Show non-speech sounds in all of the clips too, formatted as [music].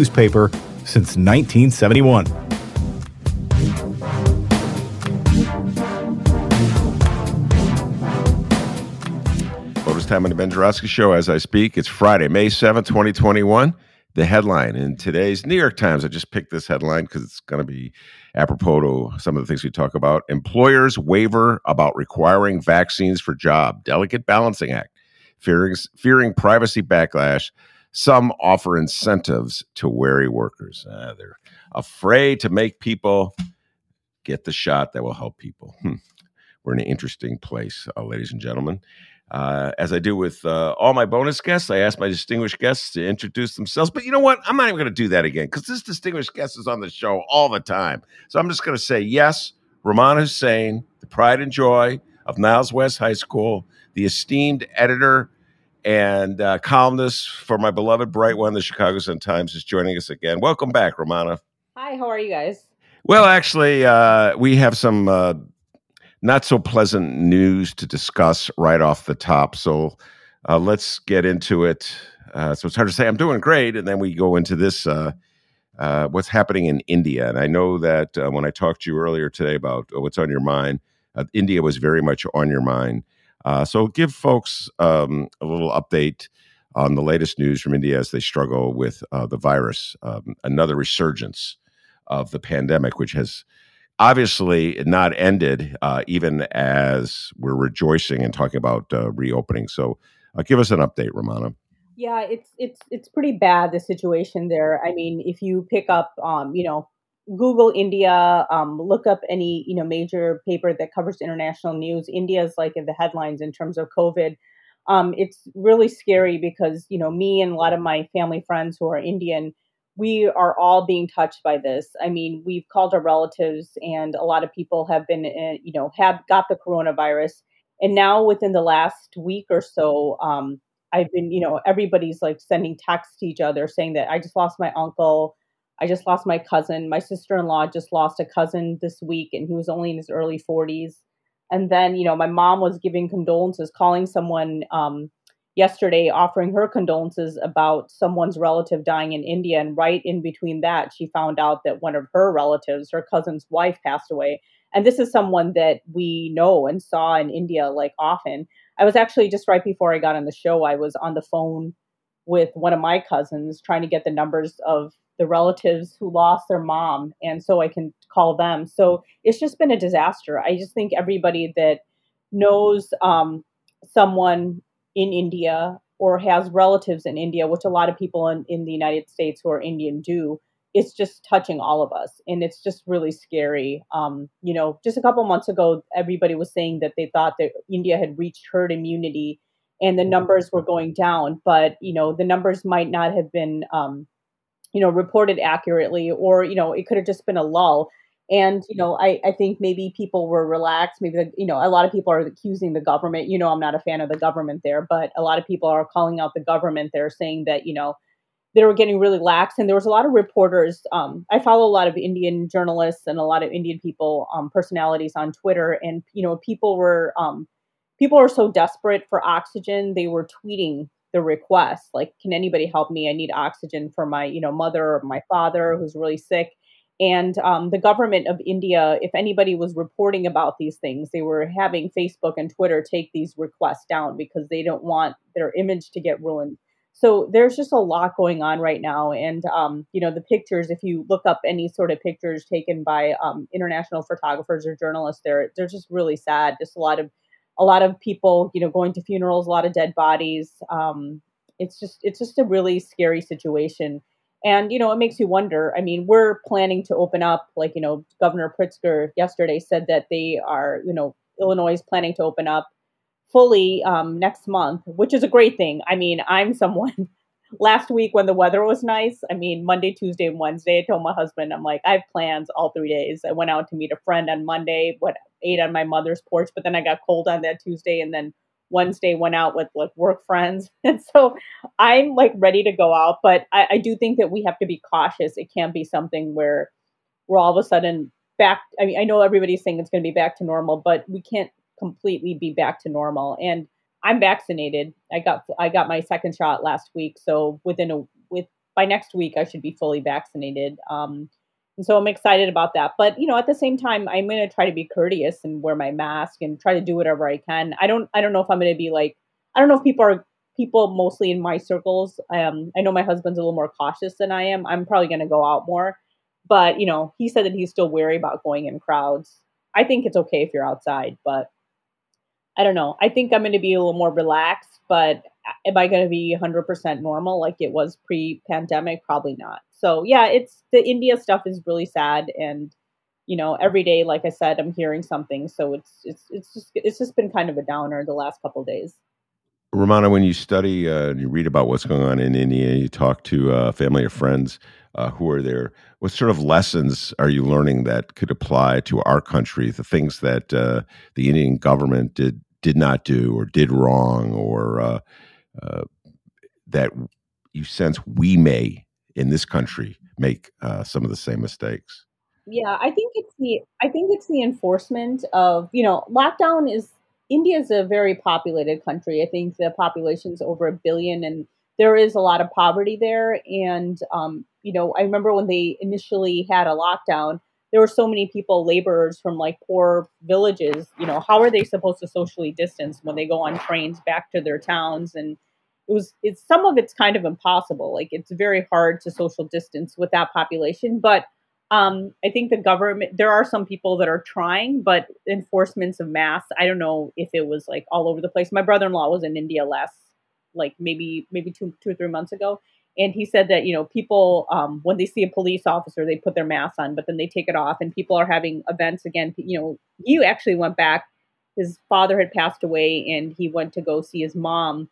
newspaper since 1971. Bonus time on the Ben Joravsky Show as I speak. It's Friday, May 7th, 2021. The headline in today's New York Times, I just picked this headline because it's going to be apropos to some of the things we talk about. Employers waver about requiring vaccines for job. Delicate balancing act. Fearing, fearing privacy backlash some offer incentives to wary workers. Uh, they're afraid to make people get the shot that will help people. Hmm. We're in an interesting place, uh, ladies and gentlemen. Uh, as I do with uh, all my bonus guests, I ask my distinguished guests to introduce themselves. But you know what? I'm not even going to do that again because this distinguished guest is on the show all the time. So I'm just going to say yes, Rummana Hussain, the pride and joy of Niles West High School, the esteemed editor and uh, columnist for my beloved Bright One, the Chicago Sun Times, is joining us again. Welcome back, Rummana. Hi, how are you guys? Well, actually, uh, we have some uh, not so pleasant news to discuss right off the top. So uh, let's get into it. Uh, so it's hard to say I'm doing great, and then we go into this. Uh, what's happening in India? And I know that when I talked to you earlier today about what's on your mind, India was very much on your mind. Uh, so give folks um, a little update on the latest news from India as they struggle with uh, the virus, um, another resurgence of the pandemic, which has obviously not ended, uh, even as we're rejoicing and talking about uh, reopening. So uh, give us an update, Rummana. Yeah, it's it's it's pretty bad the situation there. I mean, if you pick up, um, you know, Google India, um, look up any you know major paper that covers international news. India is like in the headlines in terms of COVID. Um, it's really scary because you know me and a lot of my family friends who are Indian, we are all being touched by this. I mean, we've called our relatives, and a lot of people have been uh, you know have got the coronavirus, and now within the last week or so. Um, I've been, you know, everybody's like sending texts to each other saying that I just lost my uncle I just lost my cousin. My sister in law just lost a cousin this week, and he was only in his early 40s. And then, you know, my mom was giving condolences, calling someone um, yesterday, offering her condolences about someone's relative dying in India. And right in between that, she found out that one of her relatives, her cousin's wife, passed away. And this is someone that we know and saw in India like often. I was actually just right before I got on the show, I was on the phone with one of my cousins trying to get the numbers of the relatives who lost their mom and so I can call them. So it's just been a disaster. I just think everybody that knows um, someone in India or has relatives in India, which a lot of people in, in the United States who are Indian do, it's just touching all of us. And it's just really scary. Um, you know, just a couple months ago, everybody was saying that they thought that India had reached herd immunity and the numbers were going down. But, you know, the numbers might not have been um, you know reported accurately or you know it could have just been a lull And, you know, I, I think maybe people were relaxed. Maybe, the, you know, a lot of people are accusing the government. You know, I'm not a fan of the government there, but a lot of people are calling out the government. They're saying that, you know, they were getting really lax. And there was a lot of reporters. Um, I follow a lot of Indian journalists and a lot of Indian people, um, personalities on Twitter. And, you know, people were, um, people were so desperate for oxygen, they were tweeting the request like, can anybody help me? I need oxygen for my, you know, mother or my father who's really sick and um, the government of India, if anybody was reporting about these things, they were having Facebook and Twitter take these requests down because they don't want their image to get ruined. So there's just a lot going on right now. And, um, you know, the pictures, if you look up any sort of pictures taken by um, international photographers or journalists, they're, they're just really sad. Just a lot of, a lot of people, you know, going to funerals, a lot of dead bodies. Um, it's just, it's just a really scary situation and, you know, it makes you wonder. I mean, we're planning to open up, like, you know, Governor Pritzker yesterday said that they are, you know, Illinois is planning to open up fully um, next month, which is a great thing. I mean, I'm [laughs] someone last week when the weather was nice. I mean, Monday, Tuesday, and Wednesday, I told my husband, I'm like, I have plans all three days. I went out to meet a friend on Monday, what ate on my mother's porch, but then I got cold on that Tuesday and then Wednesday went out with like work friends. [laughs] And so I'm like ready to go out, but I, I do think that we have to be cautious. It can't be something where we're all of a sudden back. I mean, I know everybody's saying it's going to be back to normal, but we can't completely be back to normal. And I'm vaccinated. I got I got my second shot last week, so within a with by next week I should be fully vaccinated. Um, and so I'm excited about that. But, you know, at the same time, I'm going to try to be courteous and wear my mask and try to do whatever I can. I don't, I don't know if I'm going to be like, I don't know if people are, people mostly in my circles. Um, I know my husband's a little more cautious than I am. I'm probably going to go out more. But, you know, he said that he's still wary about going in crowds. I think it's okay if you're outside, but I don't know. I think I'm going to be a little more relaxed, but am I going to be 100% normal like it was pre pandemic? Probably not. So, yeah, it's the India stuff is really sad. And, you know, every day, like I said, I'm hearing something. So it's, it's, it's just, it's just been kind of a downer the last couple days. Rummana, when you study uh, and you read about what's going on in India, you talk to uh, family or friends uh, who are there. What sort of lessons are you learning that could apply to our country? The things that uh, the Indian government did did not do or did wrong, or uh, uh, that you sense we may in this country make uh, some of the same mistakes. Yeah, I think it's the I think it's the enforcement of you know lockdown is India is a very populated country. I think the population is over a billion, and there is a lot of poverty there. And um, you know, I remember when they initially had a lockdown, there were so many people, laborers from like poor villages. You know, how are they supposed to socially distance when they go on trains back to their towns? And it was it's some of it's kind of impossible. Like it's very hard to social distance with that population. But um, I think the government there are some people that are trying, but enforcements of masks, I don't know if it was like all over the place. My brother in law was in India last like maybe maybe two two or three months ago and he said that you know people um, when they see a police officer they put their mask on but then they take it off and people are having events again. You know he actually went back. His father had passed away and he went to go see his mom.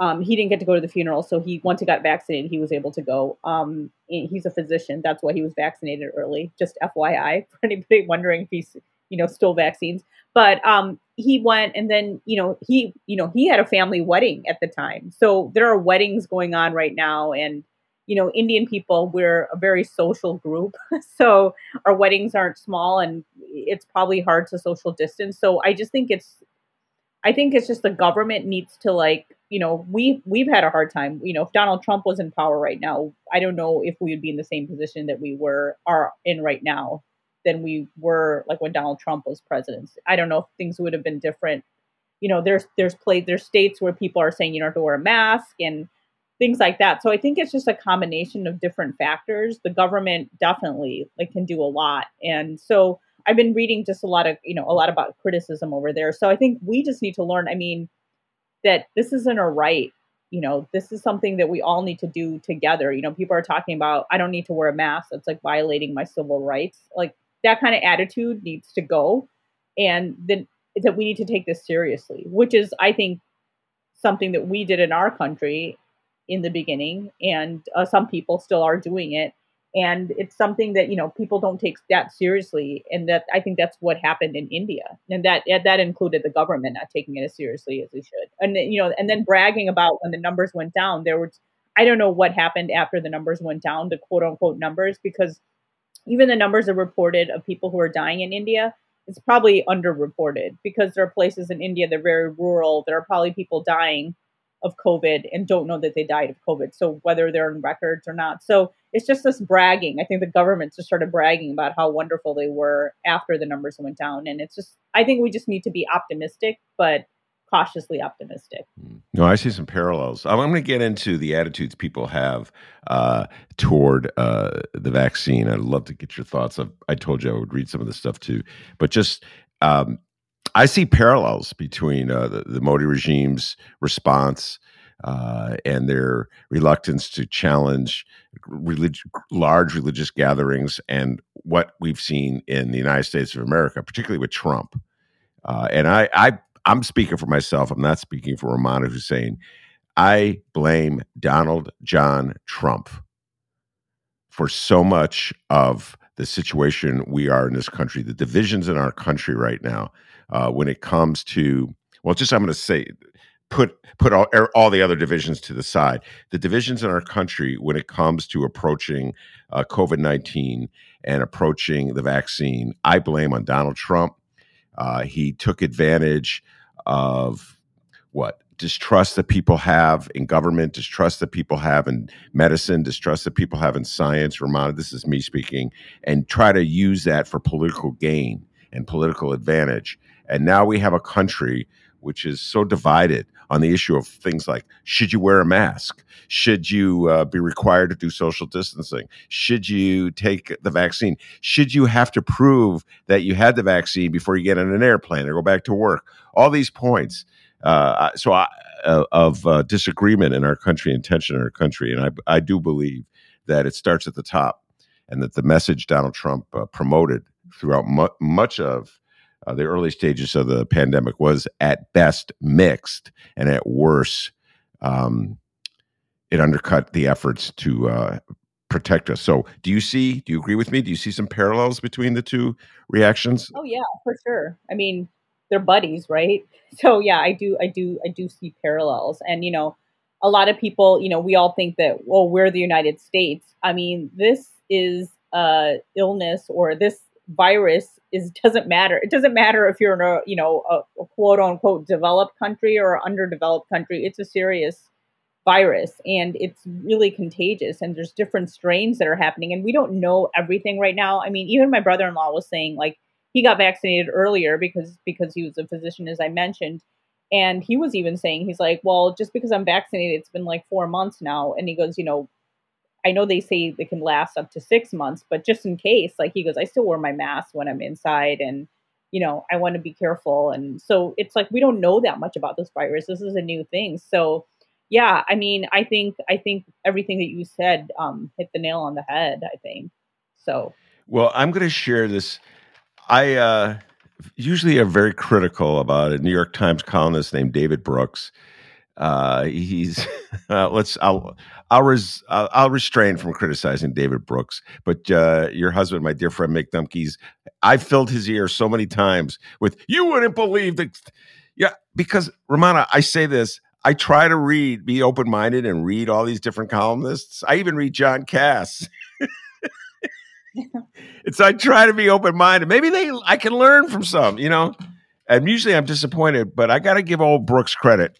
Um, he didn't get to go to the funeral so he once he got vaccinated he was able to go. Um, he's a physician. That's why he was vaccinated early. Just fyi [laughs] for anybody wondering if he's you know stole vaccines. But um, he went and then you know he you know he had a family wedding at the time. So there are weddings going on right now and you know indian people we're a very social group. [laughs] So our weddings aren't small and it's probably hard to social distance. So i just think it's i think it's just the government needs to like you know we we've had a hard time. You know if donald trump was in power right now i don't know if we would be in the same position that we were are in right now than we were like when Donald Trump was president. I don't know if things would have been different. You know, there's there's played there's states where people are saying you don't have to wear a mask and things like that. So I think it's just a combination of different factors. The government definitely like can do a lot. And so I've been reading just a lot of, you know, a lot about criticism over there. So I think we just need to learn, I mean, that this isn't a right. You know, this is something that we all need to do together. You know, people are talking about I don't need to wear a mask. It's like violating my civil rights. Like that kind of attitude needs to go. And then that we need to take this seriously which is i think something that we did in our country in the beginning and uh, some people still are doing it. And it's something that you know people don't take that seriously and that i think that's what happened in india. And that that included the government not taking it as seriously as they should. And you know and then bragging about when the numbers went down there was i don't know what happened after the numbers went down the quote unquote numbers because even the numbers are reported of people who are dying in india it's probably underreported because there are places in india that are very rural there are probably people dying of COVID and don't know that they died of COVID. So whether they're in records or not. So it's just this bragging. I think the government just started bragging about how wonderful they were after the numbers went down. And it's just, I think we just need to be optimistic, but cautiously optimistic. No, I see some parallels. I'm going to get into the attitudes people have uh, toward uh, the vaccine. I'd love to get your thoughts. I've, i told you I would read some of the stuff too, but just um, I see parallels between uh, the, the, Modi regime's response uh, and their reluctance to challenge relig- large religious gatherings and what we've seen in the United States of America, particularly with Trump. Uh, and I, I, I'm speaking for myself. I'm not speaking for Rummana Hussain. I blame Donald John Trump for so much of the situation we are in this country, the divisions in our country right now, uh, when it comes to well, just I'm going to say put put all er, all the other divisions to the side. The divisions in our country when it comes to approaching uh, COVID nineteen and approaching the vaccine, I blame on Donald Trump. Uh, he took advantage of what distrust that people have in government, distrust that people have in medicine, distrust that people have in science. Rummana, this is me speaking, and try to use that for political gain and political advantage. And now we have a country which is so divided on the issue of things like should you wear a mask? Should you uh, be required to do social distancing? Should you take the vaccine? Should you have to prove that you had the vaccine before you get on an airplane or go back to work? All these points. Uh, so I, uh, of uh, disagreement in our country and tension in our country, and I, I do believe that it starts at the top, and that the message Donald Trump uh, promoted throughout mu- much of uh, the early stages of the pandemic was at best mixed, and at worst, um, it undercut the efforts to uh, protect us. So, do you see? Do you agree with me? Do you see some parallels between the two reactions? Oh yeah, for sure. I mean, they're buddies, right? So yeah, I do, I do, I do see parallels, and you know, a lot of people, you know, we all think that well, we're the United States. I mean, this is a illness or this virus is doesn't matter. It doesn't matter if you're in a you know a, a quote unquote developed country or underdeveloped country. It's a serious virus and it's really contagious and there's different strains that are happening and we don't know everything right now. I mean, even my brother-in-law was saying like he got vaccinated earlier because because he was a physician as I mentioned and he was even saying he's like, "Well, just because I'm vaccinated, it's been like 4 months now." And he goes, "You know, I know they say they can last up to six months, but just in case, like he goes, I still wear my mask when I'm inside and you know, I want to be careful. And so it's like we don't know that much about this virus. This is a new thing. So yeah, I mean, I think I think everything that you said um, hit the nail on the head, I think. So well, I'm gonna share this. I uh usually are very critical about a New York Times columnist named David Brooks uh, he's [laughs] uh, let's I'll I'll, res, I'll, I'll restrain from criticizing David Brooks, but uh, your husband, my dear friend Mick Dumke's, I filled his ear so many times with "You wouldn't believe that." Yeah, because Rummana, I say this. I try to read, be open minded, and read all these different columnists. I even read John Kass. [laughs] it's I try to be open minded. Maybe they I can learn from some, you know. And usually I'm disappointed, but I got to give old Brooks credit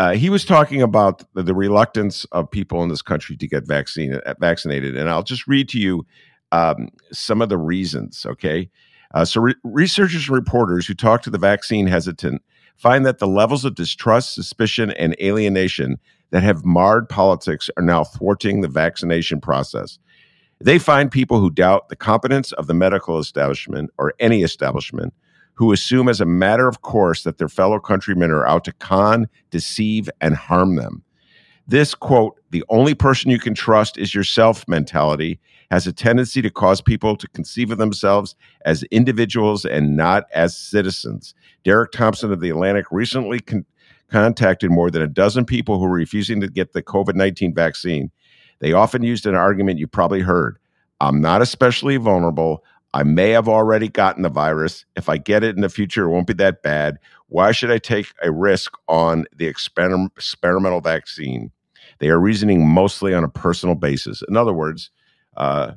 uh, he was talking about the, the, reluctance of people in this country to get vaccine uh, vaccinated, and I'll just read to you um, some of the reasons. Okay, uh, so re- researchers and reporters who talk to the vaccine hesitant find that the levels of distrust, suspicion, and alienation that have marred politics are now thwarting the vaccination process. They find people who doubt the competence of the medical establishment or any establishment who assume as a matter of course that their fellow countrymen are out to con, deceive, and harm them. This quote, the only person you can trust is yourself mentality, has a tendency to cause people to conceive of themselves as individuals and not as citizens. Derek Thompson of The Atlantic recently con- contacted more than a dozen people who were refusing to get the COVID 19 vaccine. They often used an argument you probably heard I'm not especially vulnerable. I may have already gotten the virus. If I get it in the future, it won't be that bad. Why should I take a risk on the exper- experimental vaccine? They are reasoning mostly on a personal basis. In other words, uh,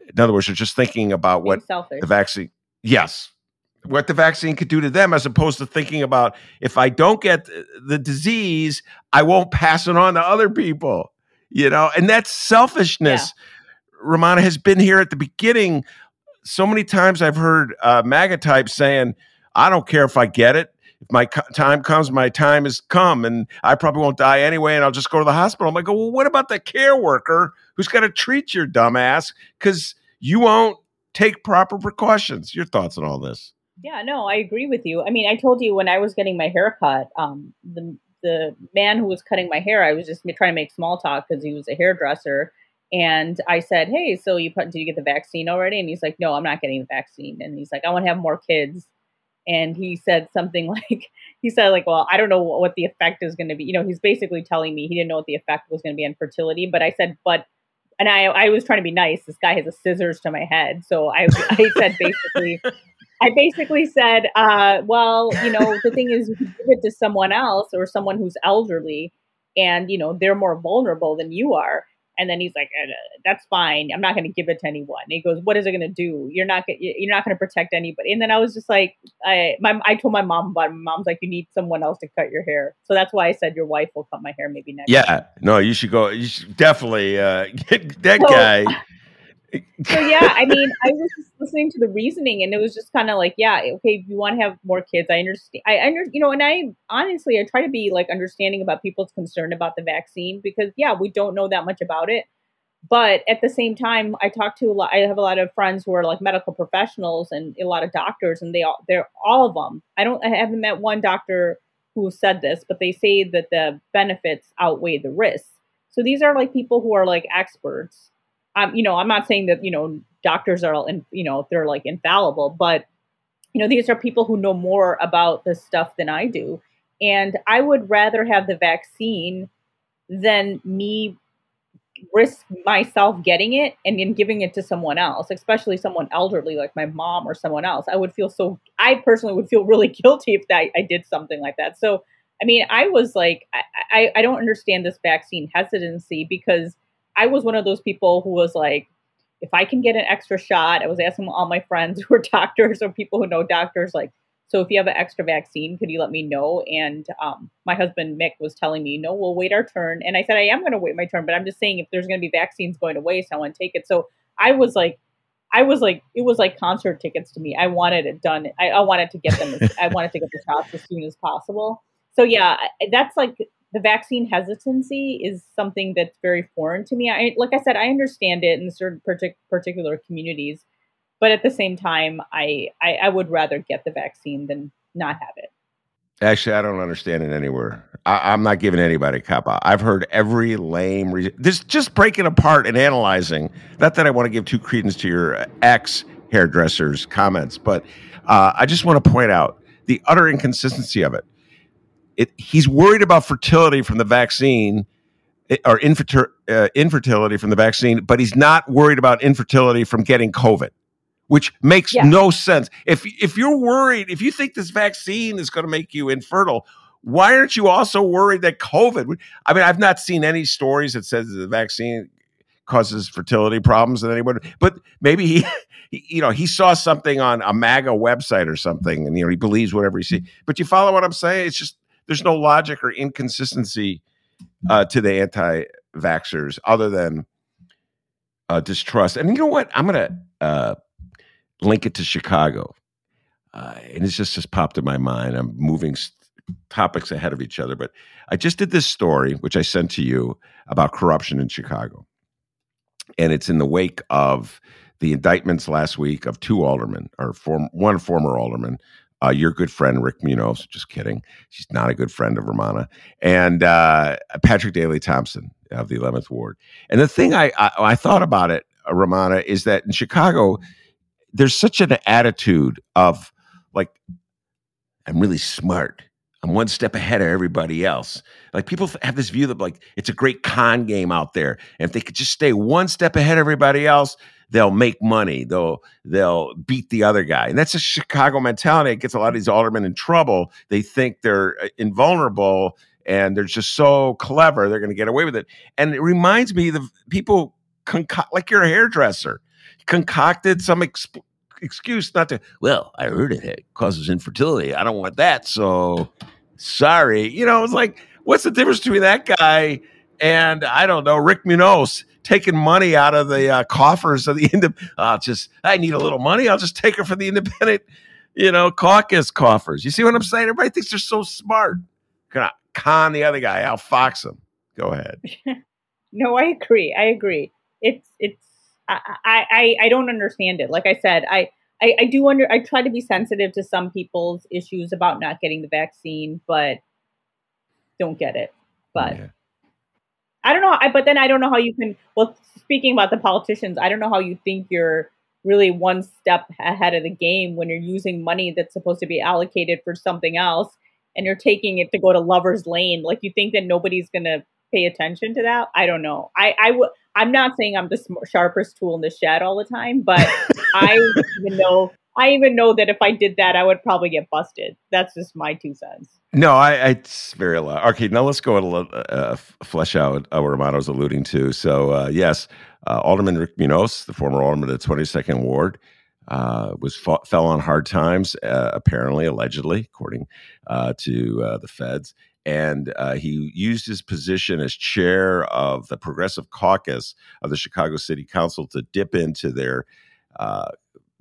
in other words, they're just thinking about what the vaccine. Yes, what the vaccine could do to them, as opposed to thinking about if I don't get the disease, I won't pass it on to other people. You know, and that's selfishness. Yeah Rummana has been here at the beginning. So many times I've heard uh, MAGA types saying, I don't care if I get it. If my co- time comes, my time has come, and I probably won't die anyway, and I'll just go to the hospital. I'm like, well, what about the care worker who's got to treat your dumbass because you won't take proper precautions? Your thoughts on all this? Yeah, no, I agree with you. I mean, I told you when I was getting my hair cut, um, the the man who was cutting my hair, I was just trying to make small talk because he was a hairdresser and I said, "Hey, so you put, did you get the vaccine already?" And he's like, "No, I'm not getting the vaccine." And he's like, "I want to have more kids." And he said something [laughs] like, "He said like, well, I don't know what the effect is going to be." You know, he's basically telling me he didn't know what the effect was going to be on fertility. But I said, "But," and I I was trying to be nice. This guy has a scissors to my head, so I I said basically. [laughs] I basically said, uh, well, you know, the thing is, you can give it to someone else or someone who's elderly, and you know they're more vulnerable than you are and then he's like, uh, "That's fine. I'm not going to give it to anyone." And he goes, "What is it going to do? You're not you're not going to protect anybody." And then I was just like, I my I told my mom about it. My mom's like, "You need someone else to cut your hair." So that's why I said your wife will cut my hair maybe next. Yeah, time. no, you should go. You should definitely uh, [laughs] get that so, guy. So yeah, I mean, I was just listening to the reasoning, and it was just kind of like, yeah, okay, if you want to have more kids, I understand. I under, you know, and I honestly, I try to be like understanding about people's concern about the vaccine because, yeah, we don't know that much about it. But at the same time, I talk to a lot. I have a lot of friends who are like medical professionals and a lot of doctors, and they all they're all of them. I don't, I haven't met one doctor who said this, but they say that the benefits outweigh the risks. So these are like people who are like experts I'm, you know, I'm not saying that, you know, doctors are, in, you know, they're like infallible, but, you know, these are people who know more about this stuff than I do. And I would rather have the vaccine than me risk myself getting it and then giving it to someone else, especially someone elderly like my mom or someone else. I would feel so, I personally would feel really [laughs] guilty if that, I did something like that. So, I mean, I was like, I, I, I don't understand this vaccine hesitancy because I was one of those people who was like, if I can get an extra shot, I was asking all my friends [laughs] who are doctors or people who know doctors, like, so if you have an extra vaccine, could you let me know? And um, my husband Mick was telling me, no, we'll wait our turn. And I said, I am going to wait my turn, but I'm just saying if there's going to be vaccines going want to take it. So I was like, I was like, it was like concert tickets to me. I wanted it done. I, I wanted to get them. I wanted to get the shots as soon as possible. So yeah, that's like the vaccine hesitancy is something that's very foreign to me. I like I said, I understand it in certain partic- particular communities, but at the same time, I, I, I would rather get the vaccine than not have it. Actually, I don't understand it anywhere. I, am not giving anybody a cop out. I've heard every lame reason. This just breaking apart and analyzing. Not that I want to give two credence to your ex hairdresser's comments, but uh, I just want to point out the utter inconsistency of it it, he's worried about fertility from the vaccine eh, or uh, infertility from the vaccine, but he's not worried about infertility from getting COVID, which makes yeah. no sense. If if you're worried, if you think this vaccine is going to make you infertile, why aren't you also worried that COVID? I mean, I've not seen any stories that says the vaccine causes fertility problems in anyone, but maybe he, [laughs] he, you know, he saw something on a MAGA website or something, and you know, he believes whatever he sees. But you follow what I'm saying? It's just there's no logic or inconsistency uh, to the anti-vaxxers other than uh, distrust. And you know what? I'm gonna uh, link it to Chicago, uh, and it's just just popped in my mind. I'm moving st- topics ahead of each other, but I just did this story which I sent to you about corruption in Chicago, and it's in the wake of the indictments last week of two aldermen or form, one former alderman uh, your good friend Rick Munoz, just kidding. She's not a good friend of Rummana, and uh, Patrick Daley Thompson of the 11th Ward. And the thing I I, I thought about it, uh, Rummana, is that in Chicago, there's such an attitude of like, I'm really smart. I'm one step ahead of everybody else. Like people have this view that like it's a great con game out there, and if they could just stay one step ahead of everybody else, they'll make money. They'll they'll beat the other guy, and that's a Chicago mentality. It gets a lot of these aldermen in trouble. They think they're uh, invulnerable and they're just so clever. They're going to get away with it. And it reminds me the people concoct like you're a hairdresser concocted some exp- excuse not to. Well, I heard it causes infertility. I don't want that. So sorry. You know, it's like, what's the difference between that guy and I don't know, Rick Munoz taking money out of the uh, coffers of the [laughs] independent? I'll just, I need a little money. I'll just take it from the independent, you know, caucus coffers. You see what I'm saying? Everybody thinks they're so smart. I con the other guy? I'll fox him. Go ahead. [laughs] no, I agree. I agree. It's, it's, I, I, I don't understand it. Like I said, I, I, I do under I try to be sensitive to some people's issues about not getting the vaccine, but don't get it. But yeah. I don't know. I, but then I don't know how you can. Well, speaking about the politicians, I don't know how you think you're really one step ahead of the game when you're using money that's supposed to be allocated for something else and you're taking it to go to lovers lane like you think that nobody's going to pay attention to that i don't know i i would I'm not saying I'm the sharpest tool in the shed all the time, but [laughs] I even know I even know that if I did that, I would probably get busted. That's just my two cents. No, I, I it's very low. Okay, now let's go and uh, flesh out uh, what Rummana's alluding to. So, uh, yes, uh, Alderman Rick Munoz, the former alderman of the 22nd Ward, uh, was fought, fell on hard times, uh, apparently, allegedly, according uh, to the feds and uh, he used his position as chair of the Progressive Caucus of the Chicago City Council to dip into their uh,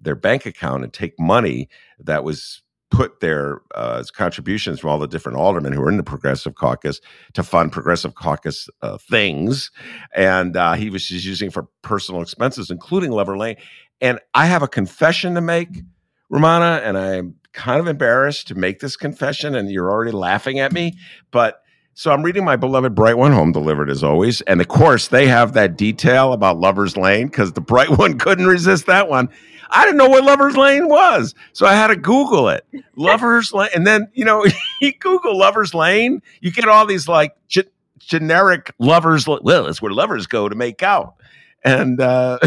their bank account and take money that was put there uh, as contributions from all the different aldermen who were in the Progressive Caucus to fund Progressive Caucus uh, things, and uh, he was just using for personal expenses, including Lover Lane. And I have a confession to make, Rummana, and I'm kind of embarrassed to make this confession, and you're already laughing at me. But so I'm reading my beloved Bright One Home Delivered as always. And of course, they have that detail about Lover's Lane because the Bright [laughs] One couldn't resist that one. I didn't know what Lover's Lane was. So I had to Google it. [laughs] Lover's Lane. And then, you know, [laughs] you Google Lover's Lane, you get all these like ge- generic lovers. Well, that's where lovers go to make out. And, uh,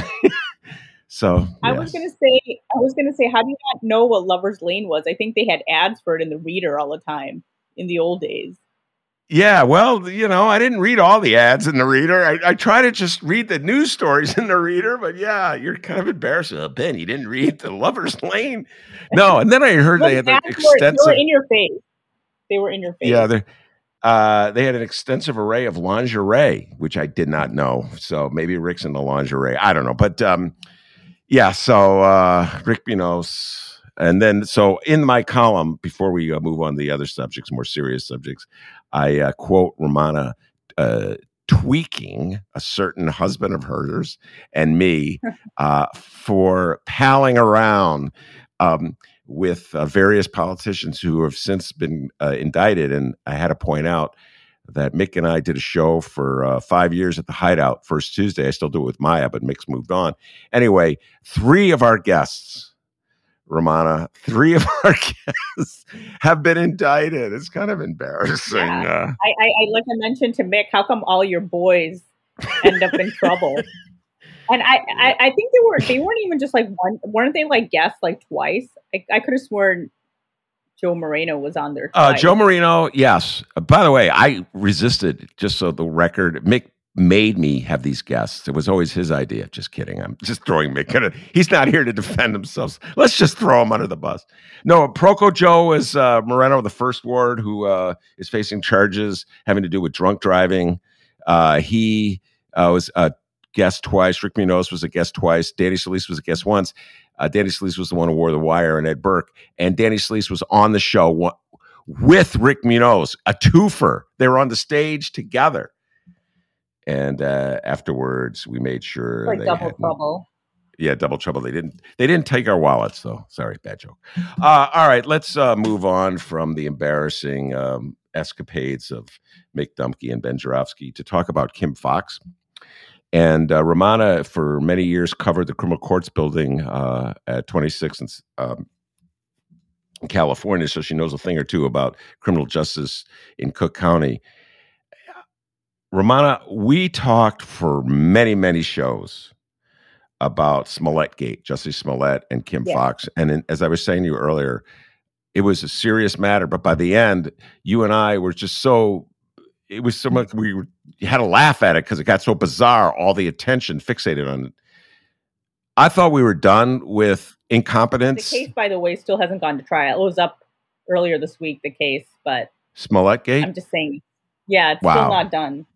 So yes. I was gonna say, I was gonna say, how do you not know what Lover's Lane was? I think they had ads for it in the Reader all the time in the old days. Yeah, well, you know, I didn't read all the ads in the Reader. I, I try to just read the news stories [laughs] in the Reader, but yeah, you're kind of embarrassed. Oh, ben, you didn't read the Lover's Lane. No, and then I heard they had an extensive. Were, they were in your face. They were in your face. Yeah, they uh, they had an extensive array of lingerie, which I did not know. So maybe Rick's in the lingerie. I don't know, but um, yeah, so uh, Rick Munoz. And then, so in my column, before we uh, move on to the other subjects, more serious subjects, I uh, quote Rummana uh, tweaking a certain husband of hers and me [laughs] uh, for palling around um, with uh, various politicians who have since been uh, indicted. And I had to point out that Mick and I did a show for uh, five years at the Hideout first Tuesday. I still do it with Maya, but Mick's moved on. Anyway, three of our guests, Rummana, three of our [laughs] guests have been indicted. It's kind of embarrassing. Yeah. Uh, I, I, I, like I mentioned to Mick, how come all your boys end up in trouble? [laughs] And I, I, I, think they were they weren't even just like one weren't they like guests like twice? I, I could have sworn Joe Moreno was on there. Uh, Joe Moreno, yes. By the way, I resisted, just so the record. Mick made me have these guests. It was always his idea. Just kidding. I'm just throwing Mick. He's not here to defend himself. Let's just throw him under the bus. No, Proco Joe is uh, Moreno, the first ward, who uh, is facing charges having to do with drunk driving. Uh, he uh, was a guest twice. Rick Munoz was a guest twice. Danny Solis was a guest once. Uh, Danny Solis was the one who wore the wire, and Ed Burke. And Danny Solis was on the show with Rick Munoz, a twofer. They were on the stage together. And uh, afterwards, we made sure like double trouble. Yeah, double trouble. They didn't. They didn't take our wallets, though. Sorry, bad joke. Uh, all right, let's uh, move on from the embarrassing um, escapades of Mick Dumke and Ben Joravsky to talk about Kim Foxx And uh, Rummana, for many years, covered the criminal courts building uh, at 26 and um, in California, so she knows a thing or two about criminal justice in Cook County. Rummana, we talked for many, many shows about Smollett Gate, Jussie Smollett and Kim yeah. Foxx. And in, as I was saying to you earlier, it was a serious matter. But by the end, you and I were just so, it was so much, we were, had a laugh at it because it got so bizarre, all the attention fixated on it. I thought we were done with incompetence. The case, by the way, still hasn't gone to trial. It was up earlier this week, the case, but Smollett Gate? I'm just saying, yeah, it's wow. still not done.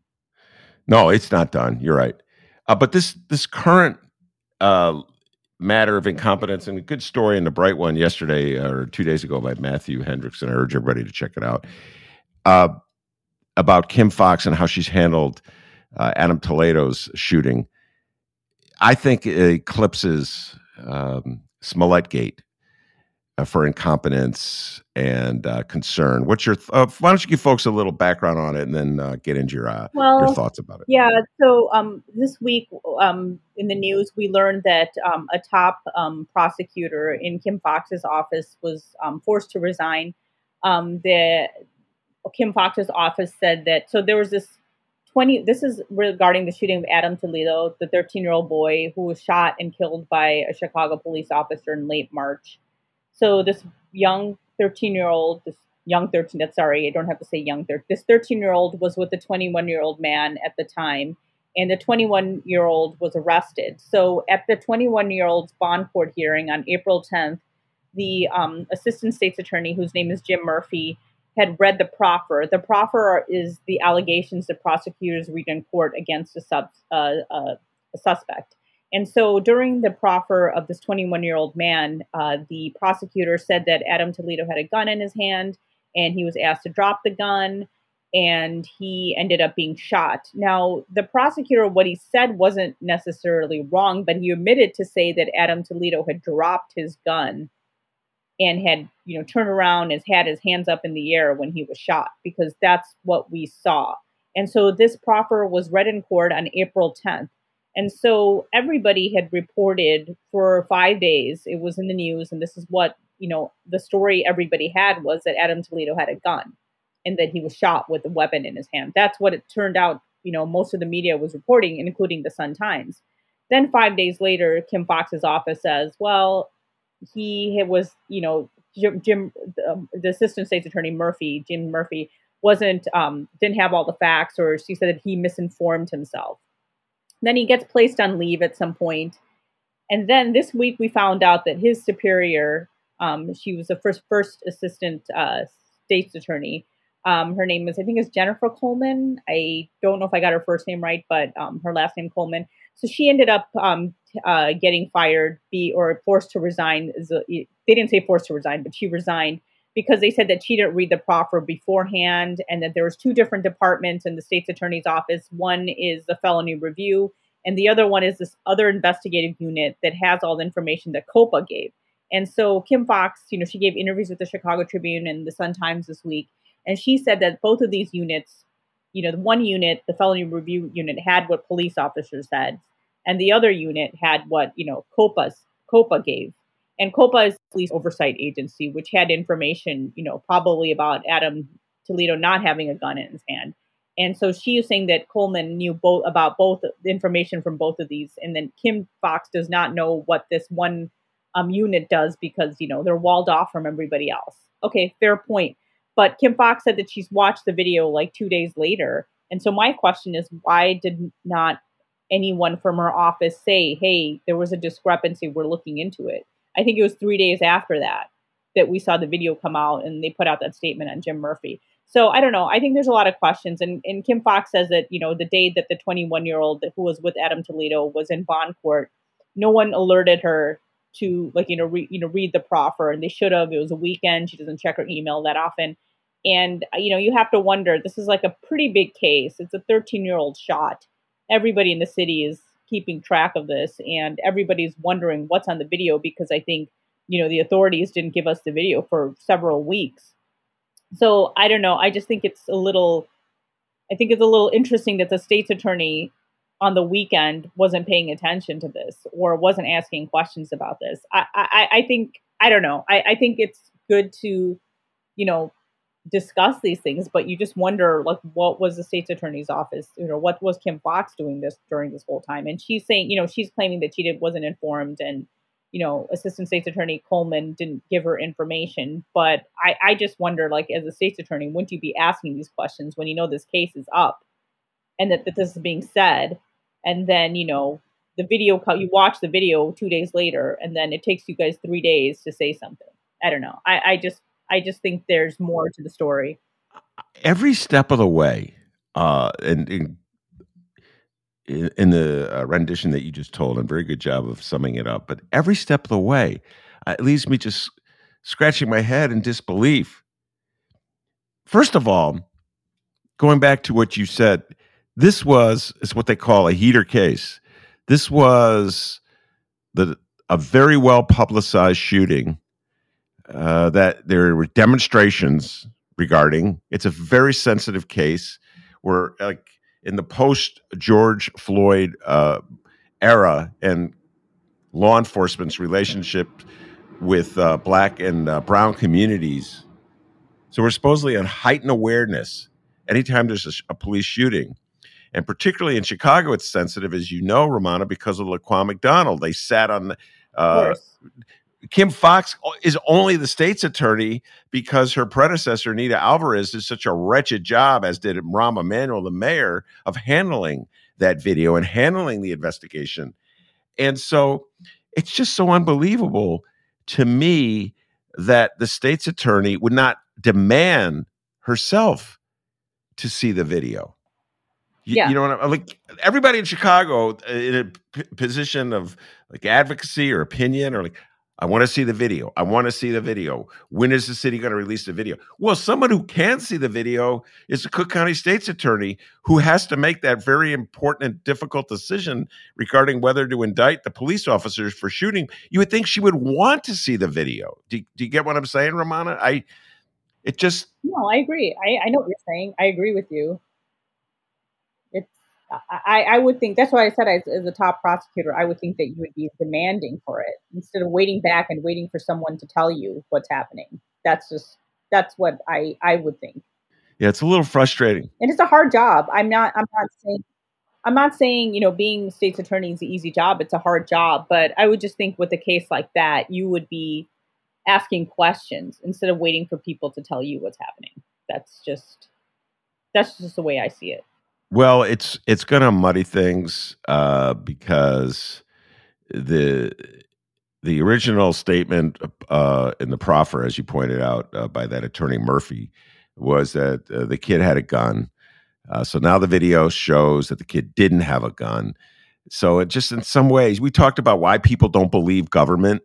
No, it's not done. You're right. Uh, but this this current uh, matter of incompetence and a good story in the Bright one yesterday or two days ago by Matthew Hendrickson. I urge everybody to check it out. Uh, about Kim Foxx and how she's handled uh, Adam Toledo's shooting. I think it eclipses um, Smollett Gate uh, for incompetence and uh, concern. What's your? Th- uh, why don't you give folks a little background on it, and then uh, get into your uh, well, your thoughts about it? Yeah. So um, this week um, in the news, we learned that um, a top um, prosecutor in Kim Foxx's office was um, forced to resign. Um, the Kim Foxx's office said that so there was this 20 this is regarding the shooting of Adam Toledo, the 13-year-old boy who was shot and killed by a Chicago police officer in late March. So this young 13 year old, this young 13, that's sorry, I don't have to say young 13, this 13 year old was with a 21 year old man at the time, and the 21 year old was arrested. So at the 21 year old's bond court hearing on April 10th, the um, assistant state's attorney, whose name is Jim Murphy, had read the proffer. The proffer is the allegations the prosecutors read in court against a, sub, uh, uh, a suspect. And so during the proffer of this 21 year old man, uh, the prosecutor said that Adam Toledo had a gun in his hand and he was asked to drop the gun and he ended up being shot. Now, the prosecutor, what he said wasn't necessarily wrong, but he omitted to say that Adam Toledo had dropped his gun and had, you know, turned around and had his hands up in the air when he was shot because that's what we saw. And so this proffer was read in court on April 10th. And so everybody had reported for five days. It was in the news, and this is what you know. The story everybody had was that Adam Toledo had a gun, and that he was shot with a weapon in his hand. That's what it turned out. You know, most of the media was reporting, including the Sun Times. Then five days later, Kim Foxx's office says, "Well, he was, you know, Jim, Jim the, the assistant state's attorney Murphy, Jim Murphy, wasn't um, didn't have all the facts, or she said that he misinformed himself." Then he gets placed on leave at some point. And then this week we found out that his superior, um, she was the first first assistant uh, state's attorney. Um, her name is, I think, is Jennifer Coleman. I don't know if I got her first name right, but um, her last name Coleman. So she ended up um, uh, getting fired, be or forced to resign. They didn't say forced to resign, but she resigned because they said that she didn't read the proffer beforehand and that there was two different departments in the state's attorney's office. One is the felony review and the other one is this other investigative unit that has all the information that copa gave. And so kim foxx you know she gave interviews with the chicago tribune and the sun times this week and she said that both of these units you know the one unit the felony review unit had what police officers said and the other unit had what you know copa's copa gave and COPA is police oversight agency, which had information, you know, probably about Adam Toledo not having a gun in his hand. And so she is saying that Coleman knew both about both information from both of these, and then Kim Foxx does not know what this one um, unit does because you know they're walled off from everybody else. Okay, fair point. But Kim Foxx said that she's watched the video like two days later, and so my question is, why did not anyone from her office say, "Hey, there was a discrepancy. We're looking into it"? I think it was three days after that that we saw the video come out and they put out that statement on Jim Murphy. So I don't know. I think there's a lot of questions. And, and Kim Foxx says that, you know, the day that the 21 year old who was with Adam Toledo was in bond court, no one alerted her to like, you know, re, you know, read the proffer and they should have. It was a weekend. She doesn't check her email that often. And, uh, you know, you have to wonder, this is like a pretty big case. It's a 13 year old shot. Everybody in the city is keeping track of this and everybody's wondering what's on the video because I think, you know, the authorities didn't give us the video for several weeks. So I don't know. I just think it's a little, I think it's a little interesting that the state's attorney on the weekend wasn't paying attention to this or wasn't asking questions about this. I, I, I think, I don't know. I, I think it's good to, you know, discuss these things, but you just wonder like what was the state's attorney's office, you know, what was Kim Foxx doing this during this whole time? And she's saying, you know, she's claiming that she did, wasn't informed and you know, Assistant State's Attorney Coleman didn't give her information. But I, I just wonder, like, as a state's attorney, wouldn't you be asking these questions when you know this case is up and that, that this is being said? And then, you know, the video, cut you watch the video two days later, and then it takes you guys three days to say something. I don't know. I, I just, I just think there's more to the story. Every step of the way, uh, and, in the uh, rendition that you just told, and very good job of summing it up. But every step of the way, uh, it leaves me just scratching my head in disbelief. First of all, going back to what you said, this was is what they call a heater case. This was the a very well publicized shooting uh, that there were demonstrations regarding. It's a very sensitive case where like in the post George Floyd uh, era and law enforcement's relationship with uh, black and uh, brown communities. So we're supposedly on heightened awareness anytime there's a, a, police shooting. And particularly in Chicago, it's sensitive, as you know, Rummana, because of Laquan McDonald. They sat on the, uh, Kim Foxx is only the state's attorney because her predecessor, Anita Alvarez, did such a wretched job, as did Rahm Emanuel, the mayor, of handling that video and handling the investigation. And so it's just so unbelievable to me that the state's attorney would not demand herself to see the video. You, yeah. you know what I'm like? Everybody in Chicago uh, in a p- position of like advocacy or opinion or like, I want to see the video. I want to see the video. When is the city going to release the video? Well, someone who can see the video is the Cook County State's Attorney who has to make that very important and difficult decision regarding whether to indict the police officers for shooting. You would think she would want to see the video. Do, do you get what I'm saying, Rummana? I, it just. No, I agree. I, I know what you're saying. I agree with you. I, I would think that's why I said as, as a top prosecutor, I would think that you would be demanding for it instead of waiting back and waiting for someone to tell you what's happening. That's just that's what I I would think. Yeah, it's a little frustrating, and it's a hard job. I'm not I'm not saying I'm not saying you know being state's attorney is an easy job. It's a hard job, but I would just think with a case like that, you would be asking questions instead of waiting for people to tell you what's happening. That's just that's just the way I see it. Well, it's it's going to muddy things uh, because the the original statement uh, in the proffer, as you pointed out uh, by that attorney Murphy, was that uh, the kid had a gun. Uh, so now the video shows that the kid didn't have a gun. So it just in some ways, we talked about why people don't believe government.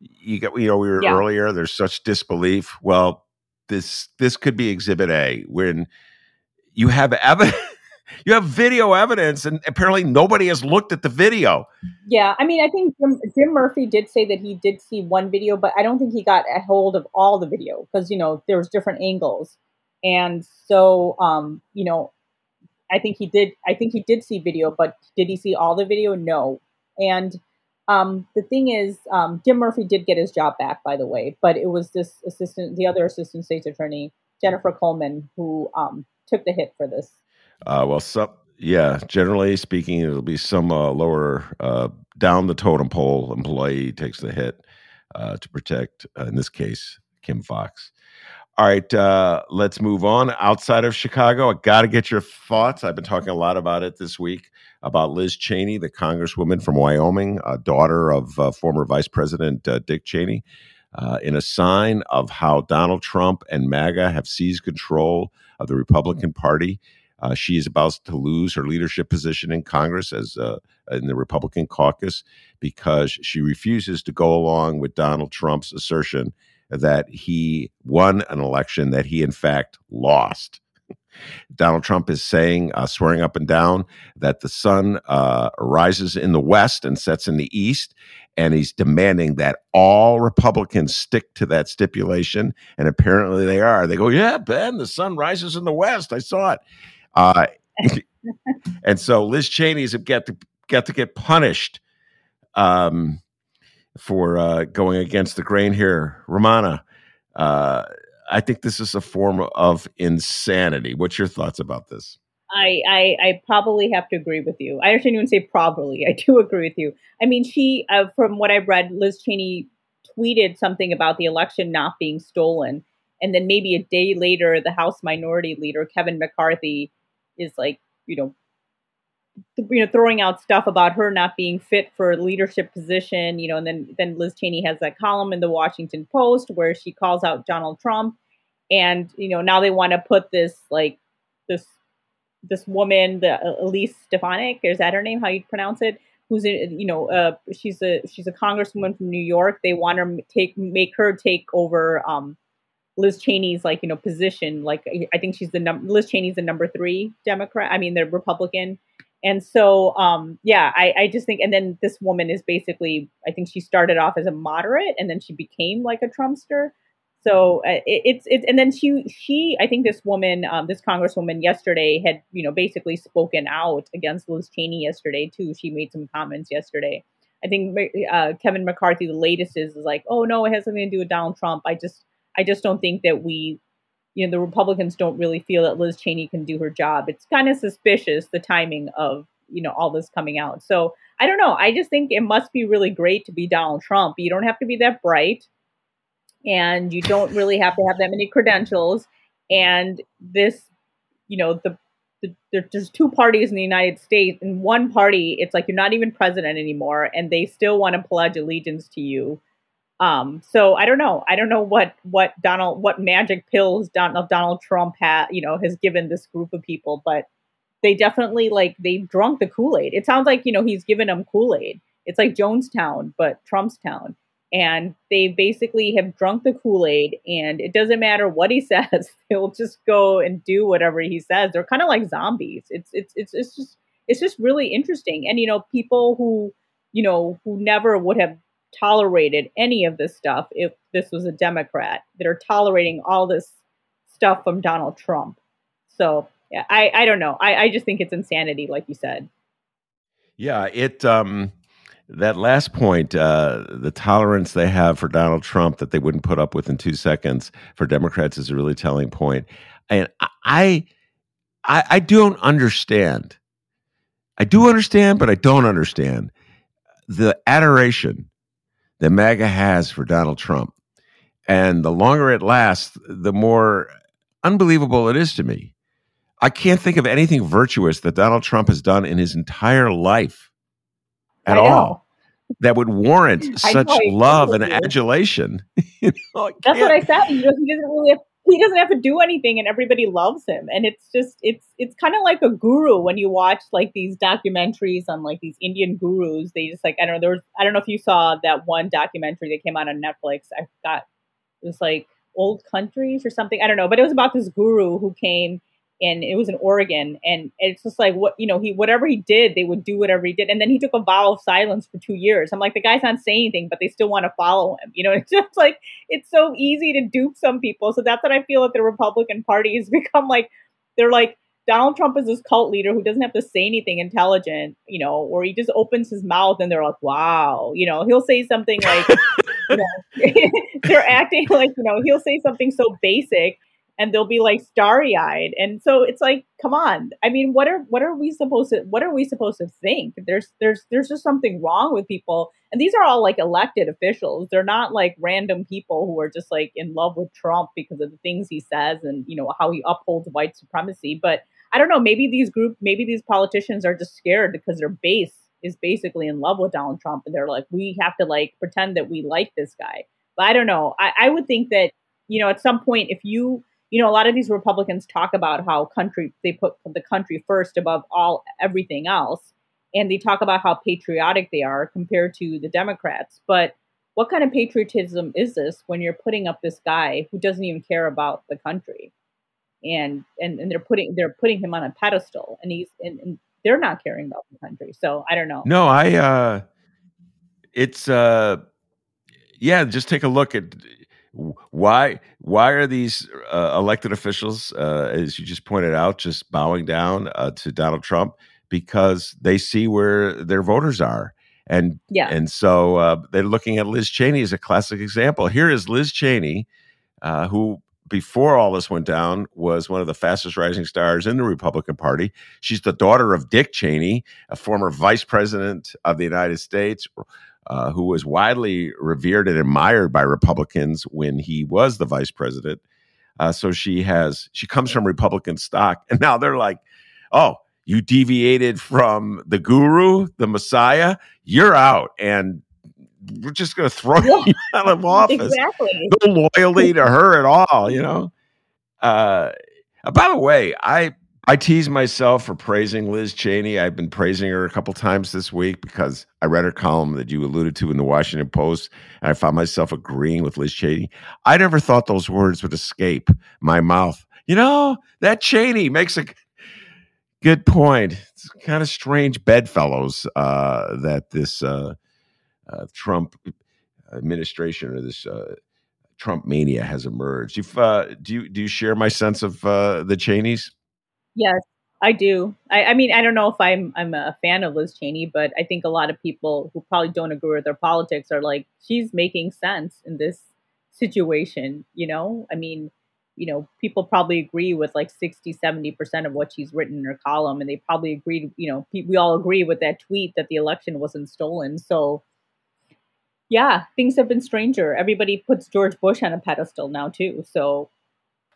You got, you know, we were yeah. earlier. There's such disbelief. Well, this this could be Exhibit A when you have evidence [laughs] you have video evidence and apparently nobody has looked at the video. Yeah i mean i think jim, jim, murphy did say that he did see one video but i don't think he got a hold of all the video because you know there was different angles. And so um you know i think he did i think he did see video but did he see all the video? No. And um, the thing is, um, Jim Murphy did get his job back, by the way, but it was this assistant, the other assistant state's attorney, Jennifer Coleman, who um, took the hit for this. Uh, well, some yeah, generally speaking, it'll be some uh, lower uh, down the totem pole employee takes the hit uh, to protect, uh, in this case, Kim Foxx. All right, uh, let's move on. Outside of Chicago, I got to get your thoughts. I've been talking a lot about it this week about Liz Cheney, the Congresswoman from Wyoming, daughter of former Vice President Dick Cheney. in a sign of how Donald Trump and MAGA have seized control of the Republican Party. Uh, she is about to lose her leadership position in Congress as uh, in the Republican caucus because she refuses to go along with Donald Trump's assertion that he won an election that he in fact lost. Donald Trump is saying, uh, swearing up and down, that the sun uh, rises in the west and sets in the east. And he's demanding that all Republicans stick to that stipulation. And apparently they are. They go, Yeah, Ben, the sun rises in the west. I saw it. Uh, [laughs] and so Liz Cheney's got to got to get punished um, for uh, going against the grain here. Rummana, Uh, I think this is a form of insanity. What's your thoughts about this? I, I, I probably have to agree with you. I shouldn't even say probably. I do agree with you. I mean, she, uh, from what I've read, Liz Cheney tweeted something about the election not being stolen, and then maybe a day later, the House Minority Leader Kevin McCarthy is like, you know, you know, throwing out stuff about her not being fit for a leadership position, you know, and then then Liz Cheney has that column in the Washington Post where she calls out Donald Trump, and you know now they want to put this like this this woman, the uh, Elise Stefanik, is that her name? How you pronounce it? Who's you know uh, she's a she's a congresswoman from New York. They want to take make her take over um, Liz Cheney's like you know position. Like I think she's the number Liz Cheney's the number three Democrat. I mean the Republican and so, um, yeah, I, I just think, and then this woman is basically, I think she started off as a moderate, and then she became like a Trumpster. So uh, it, it's it's, and then she she, I think this woman, um, this congresswoman yesterday had, you know, basically spoken out against Liz Cheney yesterday too. She made some comments yesterday. I think uh, Kevin McCarthy, the latest is, is like, oh no, it has something to do with Donald Trump. I just I just don't think that we you know the Republicans don't really feel that Liz Cheney can do her job. It's kind of suspicious the timing of you know all this coming out. So I don't know. I just think it must be really great to be Donald Trump. You don't have to be that bright, and you don't really have to have that many credentials. And this, you know, the, the there's two parties in the United States, and one party it's like you're not even president anymore, and they still want to pledge allegiance to you um, so I don't know. I don't know what what Donald what magic pills Donald Donald Trump had you know has given this group of people, but they definitely like they've drunk the Kool Aid. It sounds like you know he's given them Kool Aid. It's like Jonestown, but Trump's town, and they basically have drunk the Kool Aid, and it doesn't matter what he [laughs] says; they'll just go and do whatever he says. They're kind of like zombies. It's it's it's it's just it's just really interesting, and you know people who you know who never would have tolerated any of this stuff if this was a Democrat that are tolerating all this stuff from Donald Trump. So yeah, I, I don't know. I, I just think it's insanity, like you said. Yeah, it um that last point, uh, the tolerance they have for Donald Trump that they wouldn't put up with in two seconds for Democrats is a really telling point. And I I, I don't understand. I do understand, but I don't understand the adoration that MAGA has for Donald Trump. And the longer it lasts, the more unbelievable it is to me. I can't think of anything virtuous that Donald Trump has done in his entire life at all that would warrant such love and adulation. [laughs] you know, That's what I said. he doesn't really have he doesn't have to do anything and everybody loves him. And it's just it's it's kind of like a guru when you watch like these documentaries on like these indian gurus. They just like i don't know there was i don't know if you saw that one documentary that came out on netflix. I forgot it was like old countries or something. I don't know but it was about this guru who came and it was in Oregon. And it's just like what you know, he whatever he did, they would do whatever he did. And then he took a vow of silence for two years. I'm like, the guy's not saying anything, but they still want to follow him. You know, [laughs] it's just like it's so easy to dupe some people. So that's what I feel that the Republican Party has [laughs] become like. They're like Donald Trump is this cult leader who doesn't have to say anything intelligent, you know, or he just opens his mouth and they're like, wow, you know, he'll say something like, [laughs] you know, they're acting like, you know, he'll say something so basic and they'll be like starry eyed. And so it's like, come on. I mean, what are what are we supposed to what are we supposed to think? There's there's there's just something wrong with people. And these are all like elected officials. They're not like random people who are just like in love with Trump because of the things he says and you know how he upholds white supremacy. But I don't know, maybe these group maybe these politicians are just scared because their base is basically in love with Donald Trump and they're like, we have to like pretend that we like this guy. But I don't know. I, I would think that, you know, at some point if you you know, a lot of these Republicans talk about how country they put the country first above all everything else, and they talk about how patriotic they are compared to the Democrats. But what kind of patriotism is this when you're putting up this guy who doesn't even care about the country, and and, and they're putting they're putting him on a pedestal, and he's and, and they're not caring about the country. So I don't know. No, I. uh It's uh yeah. Just take a look at why why are these uh, elected officials, uh, as you just pointed out, just bowing down uh, to Donald Trump? Because they see where their voters are, and yeah, and so uh, they're looking at Liz Cheney as a classic example. Here is Liz Cheney, uh, who before all this went down was one of the fastest rising stars in the Republican Party. She's the daughter of Dick Cheney, a former vice president of the United States. Uh, who was widely revered and admired by Republicans when he was the vice president. Uh, so she has she comes from Republican stock, and now they're like, "Oh, you deviated from the guru, the Messiah. You're out." And we're just going to throw you [laughs] out of office. Exactly. No loyalty to her at all, you know. Uh, by the way, I I tease myself for praising Liz Cheney. I've been praising her a couple times this week because I read her column that you alluded to in the Washington Post, and I found myself agreeing with Liz Cheney. I never thought those words would escape my mouth. You know, that Cheney makes a good point. It's kind of strange bedfellows uh, that this uh, uh, Trump administration or this uh, Trump mania has emerged. Uh, do you do you share my sense of uh, the Cheneys? Yes, I do. I, I, mean, I don't know if I'm I'm a fan of Liz Cheney, but I think a lot of people who probably don't agree with their politics are like, she's making sense in this situation. You know, I mean, you know, people probably agree with like 60, 70% of what she's written in her column. And they probably agreed, you know, we all agree with that tweet that the election wasn't stolen. So, yeah, things have been stranger. Everybody puts George Bush on a pedestal now, too. So,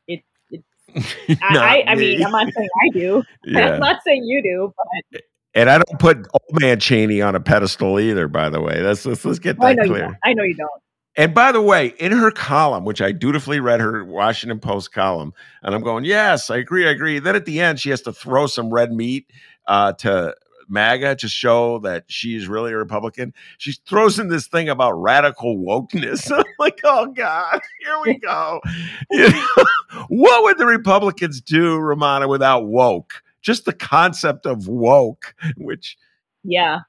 it, it [laughs] I, I, I mean, I'm not saying I do. [laughs] Yeah. I'm not saying you do, but. And I don't put old man Cheney on a pedestal either, by the way. Let's let's, let's get that I clear. I know you don't. And by the way, in her column, which I dutifully read her Washington Post column, and I'm going, yes, I agree, I agree. Then at the end, she has to throw some red meat uh, to MAGA to show that she's really a Republican. She throws in this thing about radical wokeness. [laughs] I'm like, oh God, [laughs] here we go. You [laughs] know, what would the Republicans do, Rummana, without woke? Just the concept of woke, which yeah,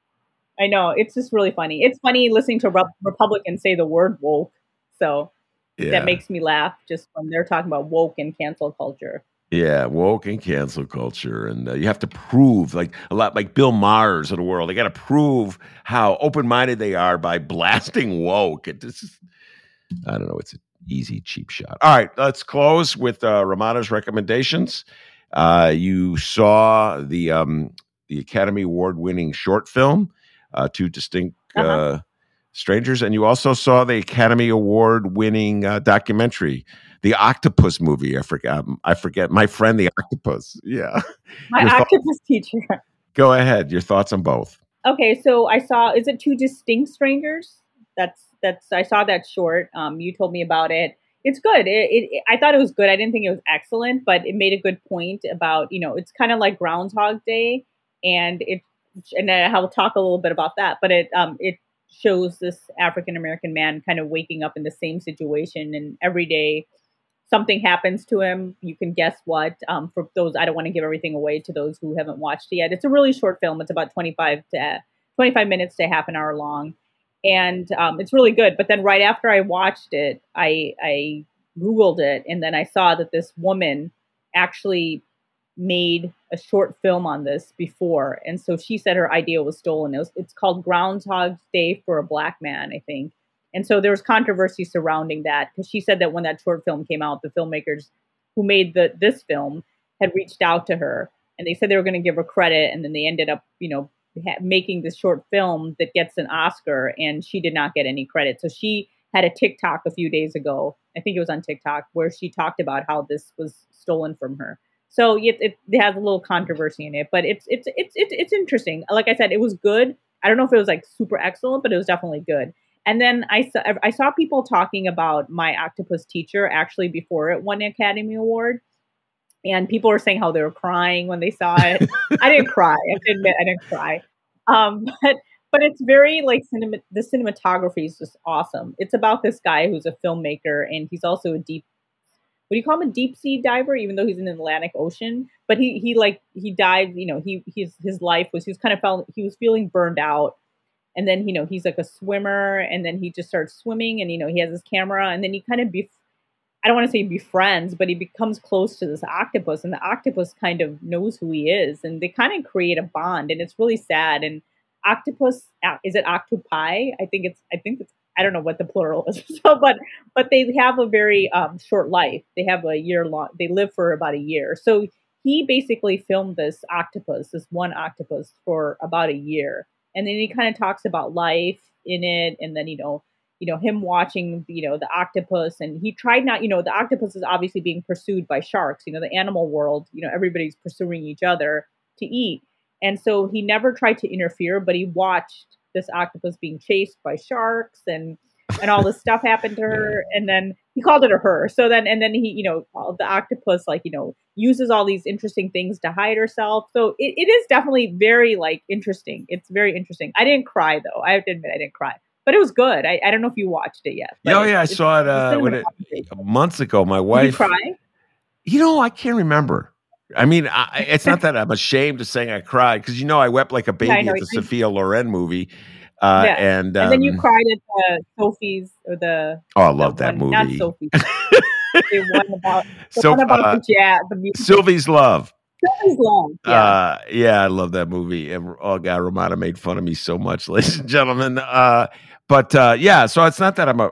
I know it's just really funny. It's funny listening to Re- Republicans say the word woke. So yeah. that makes me laugh just when they're talking about woke and cancel culture. Yeah, woke and cancel culture, and uh, you have to prove like a lot, like Bill Maher's of the world. They got to prove how open-minded they are by blasting woke. It just, I don't know. It's an easy, cheap shot. All right, let's close with uh, recommendations. Uh, you saw the um, the Academy Award-winning short film uh, two distinct uh-huh. uh, strangers, and you also saw the Academy Award winning uh, documentary, the Octopus movie. I forget. Um, I forget. My friend, the Octopus. Yeah, [laughs] my Your octopus teacher. Go ahead. Your thoughts on both. Okay, so I saw. Is it two distinct strangers? That's that's. I saw that short. Um, you told me about it. It's good. It, it, I thought it was good. I didn't think it was excellent, but it made a good point about you know it's kind of like Groundhog Day, and it and I will talk a little bit about that. But it um, it shows this African American man kind of waking up in the same situation, and every day something happens to him. You can guess what. Um, for those, I don't want to give everything away to those who haven't watched it yet. It's a really short film. It's about twenty five to twenty five minutes to half an hour long, and um, it's really good. But then right after I watched it, I I googled it, and then I saw that this woman actually made a short film on this before, and so she said her idea was stolen. It was, it's called Groundhog Day for a Black Man, I think. And so there was controversy surrounding that because she said that when that short film came out, the filmmakers who made the this film had reached out to her and they said they were going to give her credit, and then they ended up, you know, ha- making this short film that gets an Oscar, and she did not get any credit. So she had a TikTok a few days ago, I think it was on TikTok, where she talked about how this was stolen from her. So it, it, it has a little controversy in it, but it's it's it's it's it's interesting. Like I said, it was good. I don't know if it was like super excellent, but it was definitely good. And then I saw I saw people talking about my octopus teacher actually before it won an Academy Award, and people were saying how they were crying when they saw it. [laughs] I didn't cry. I have to admit, I didn't cry. Um, [laughs] but but it's very like cinema. The cinematography is just awesome. It's about this guy who's a filmmaker, and he's also a deep would you call him a deep sea diver, even though he's in the Atlantic Ocean? But he he like he died. You know, he his his life was he was kind of felt he was feeling burned out, and then you know he's like a swimmer, and then he just starts swimming, and you know he has his camera, and then he kind of be I don't want to say befriends, but he becomes close to this octopus, and the octopus kind of knows who he is, and they kind of create a bond, and it's really sad. And octopus is it octopi? I think it's I think it's I don't know what the plural is. [laughs] So, but but they have a very um, short life. They have a year long. They live for about a year. So he basically filmed this octopus, this one octopus, for about a year, and then he kind of talks about life in it, and then you know, you know, him watching, you know, the octopus, and he tried not, you know, the octopus is obviously being pursued by sharks. You know, the animal world, you know, everybody's pursuing each other to eat, and so he never tried to interfere, but he watched this octopus being chased by sharks and and all this stuff happened to her [laughs] and then he called it a her. So then and then he you know the octopus like you know uses all these interesting things to hide herself. So it, it is definitely very like interesting. It's very interesting. I didn't cry though. I have to admit i didn't cry. But it was good. I, I don't know if you watched it yet oh yeah i saw it uh it, months ago. My wife Did you cry? You know i can't remember. I mean, I, it's not that I'm ashamed of saying I cried because you know I wept like a baby yeah, at the Sophia Loren movie. Uh, yeah. and, um, and then you um, cried at the Sophie's or the oh, I love that one, movie. Not Sophie. [laughs] the one about the so, one about uh, the jazz, the Sylvie's Love. Sylvie's Love. Yeah. Uh, yeah, I love that movie. And oh god, Rummana made fun of me so much, [laughs] ladies and gentlemen. Uh, but uh, yeah, so it's not that I'm a,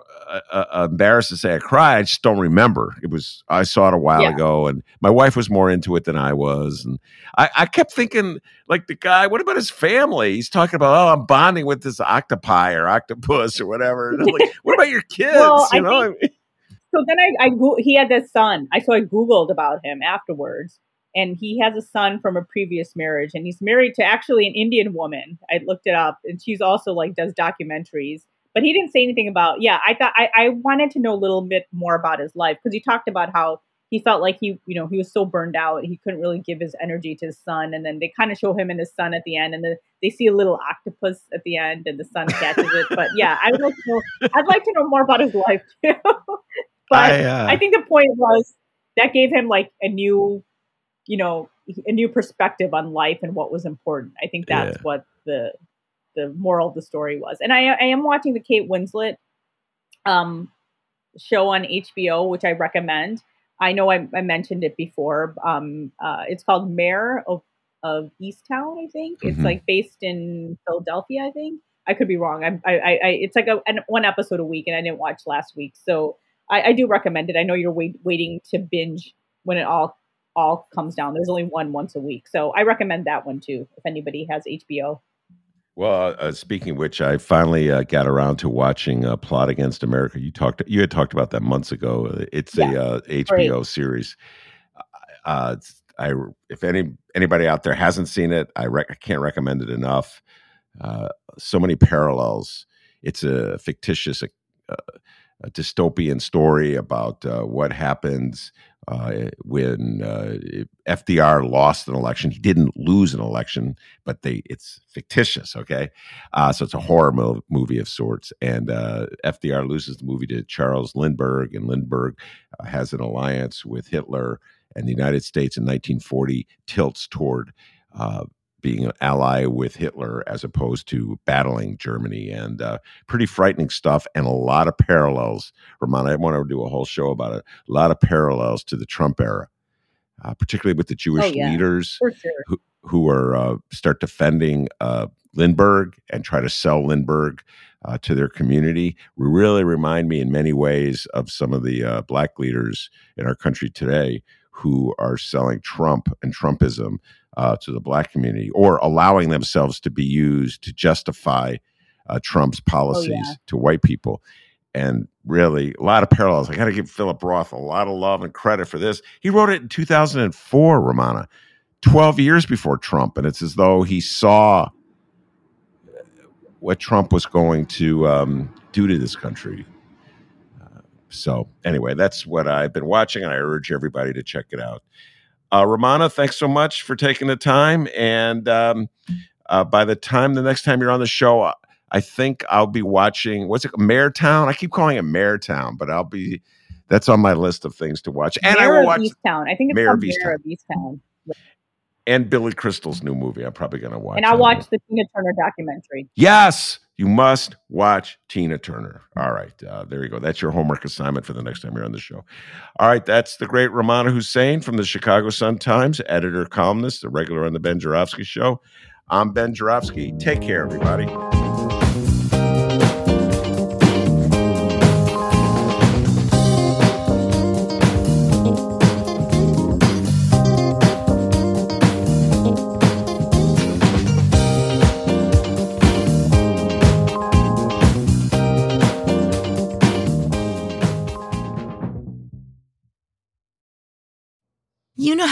a, a embarrassed to say I cried. I just don't remember. It was I saw it a while yeah. ago, and my wife was more into it than I was, and I, I kept thinking like the guy. What about his family? He's talking about oh, I'm bonding with this octopi or octopus or whatever. Like, [laughs] what about your kids? well, you know. Think, so then I, I go- he had this son. I so I googled about him afterwards, and he has a son from a previous marriage and he's married to actually an indian woman. I looked it up and she's also like does documentaries. But he didn't say anything about yeah i thought i, I wanted to know a little bit more about his life because he talked about how he felt like he you know he was so burned out he couldn't really give his energy to his son and then they kind of show him and his son at the end and then they see a little octopus at the end and the son catches it. But yeah i would like to know i'd like to know more about his life too. [laughs] But I, uh... I think the point was that gave him like a new you know a new perspective on life and what was important. I think that's yeah. what the the moral of the story was. And I, I am watching the Kate Winslet um, show on HBO, which I recommend. I know I, I mentioned it before. Um, uh, it's called Mare of of Easttown. I think mm-hmm. it's like based in Philadelphia. I think I could be wrong. I, I, I it's like a an, one episode a week, and I didn't watch last week, so I, I do recommend it. I know you're wait, waiting to binge when it all all comes down. There's only one once a week, so I recommend that one too if anybody has HBO. Well, uh, speaking of which, I finally uh, got around to watching uh, "Plot Against America." You talked, you had talked about that months ago. It's yeah, a HBO uh, series. Uh, I, if any anybody out there hasn't seen it, I, rec- I can't recommend it enough. Uh, so many parallels. It's a fictitious, a dystopian story about what happens uh, when uh, FDR lost an election. He didn't lose an election, but they it's fictitious. Okay, uh, so it's a horror mo- movie of sorts. And uh, FDR loses the movie to Charles Lindbergh, and Lindbergh uh, has an alliance with Hitler, and the United States in 1940 tilts toward uh, being an ally with Hitler as opposed to battling Germany, and uh, pretty frightening stuff, and a lot of parallels. Ramon, I want to do a whole show about it. A lot of parallels to the Trump era, uh, particularly with the Jewish oh, yeah. leaders sure. who, who are uh, start defending uh, Lindbergh and try to sell Lindbergh. Uh, to their community, really remind me in many ways of some of the uh, black leaders in our country today who are selling Trump and Trumpism uh, to the black community or allowing themselves to be used to justify uh, Trump's policies oh, yeah. to white people. And really, a lot of parallels. I got to give Philip Roth a lot of love and credit for this. He wrote it in 2004, Rummana, 12 years before Trump. And it's as though he saw what Trump was going to um, do to this country. Uh, so, anyway, that's what I've been watching, and I urge everybody to check it out. Uh, Rummana, thanks so much for taking the time. And um, uh, by the time the next time you're on the show, I think I'll be watching. What's it, Mare Town? I keep calling it Mare Town, but I'll be. That's on my list of things to watch. And Mare I will watch Easttown. I think it's Mare of Easttown. of Easttown. And Billy Crystal's new movie. I'm probably going to watch. And I'll watch the Tina Turner documentary. Yes, you must watch Tina Turner. All right. Uh, there you go. That's your homework assignment for the next time you're on the show. All right. That's the great Rummana Hussain from the Chicago Sun Times, editor, columnist, the regular on the Ben Joravsky Show. I'm Ben Joravsky. Take care, everybody.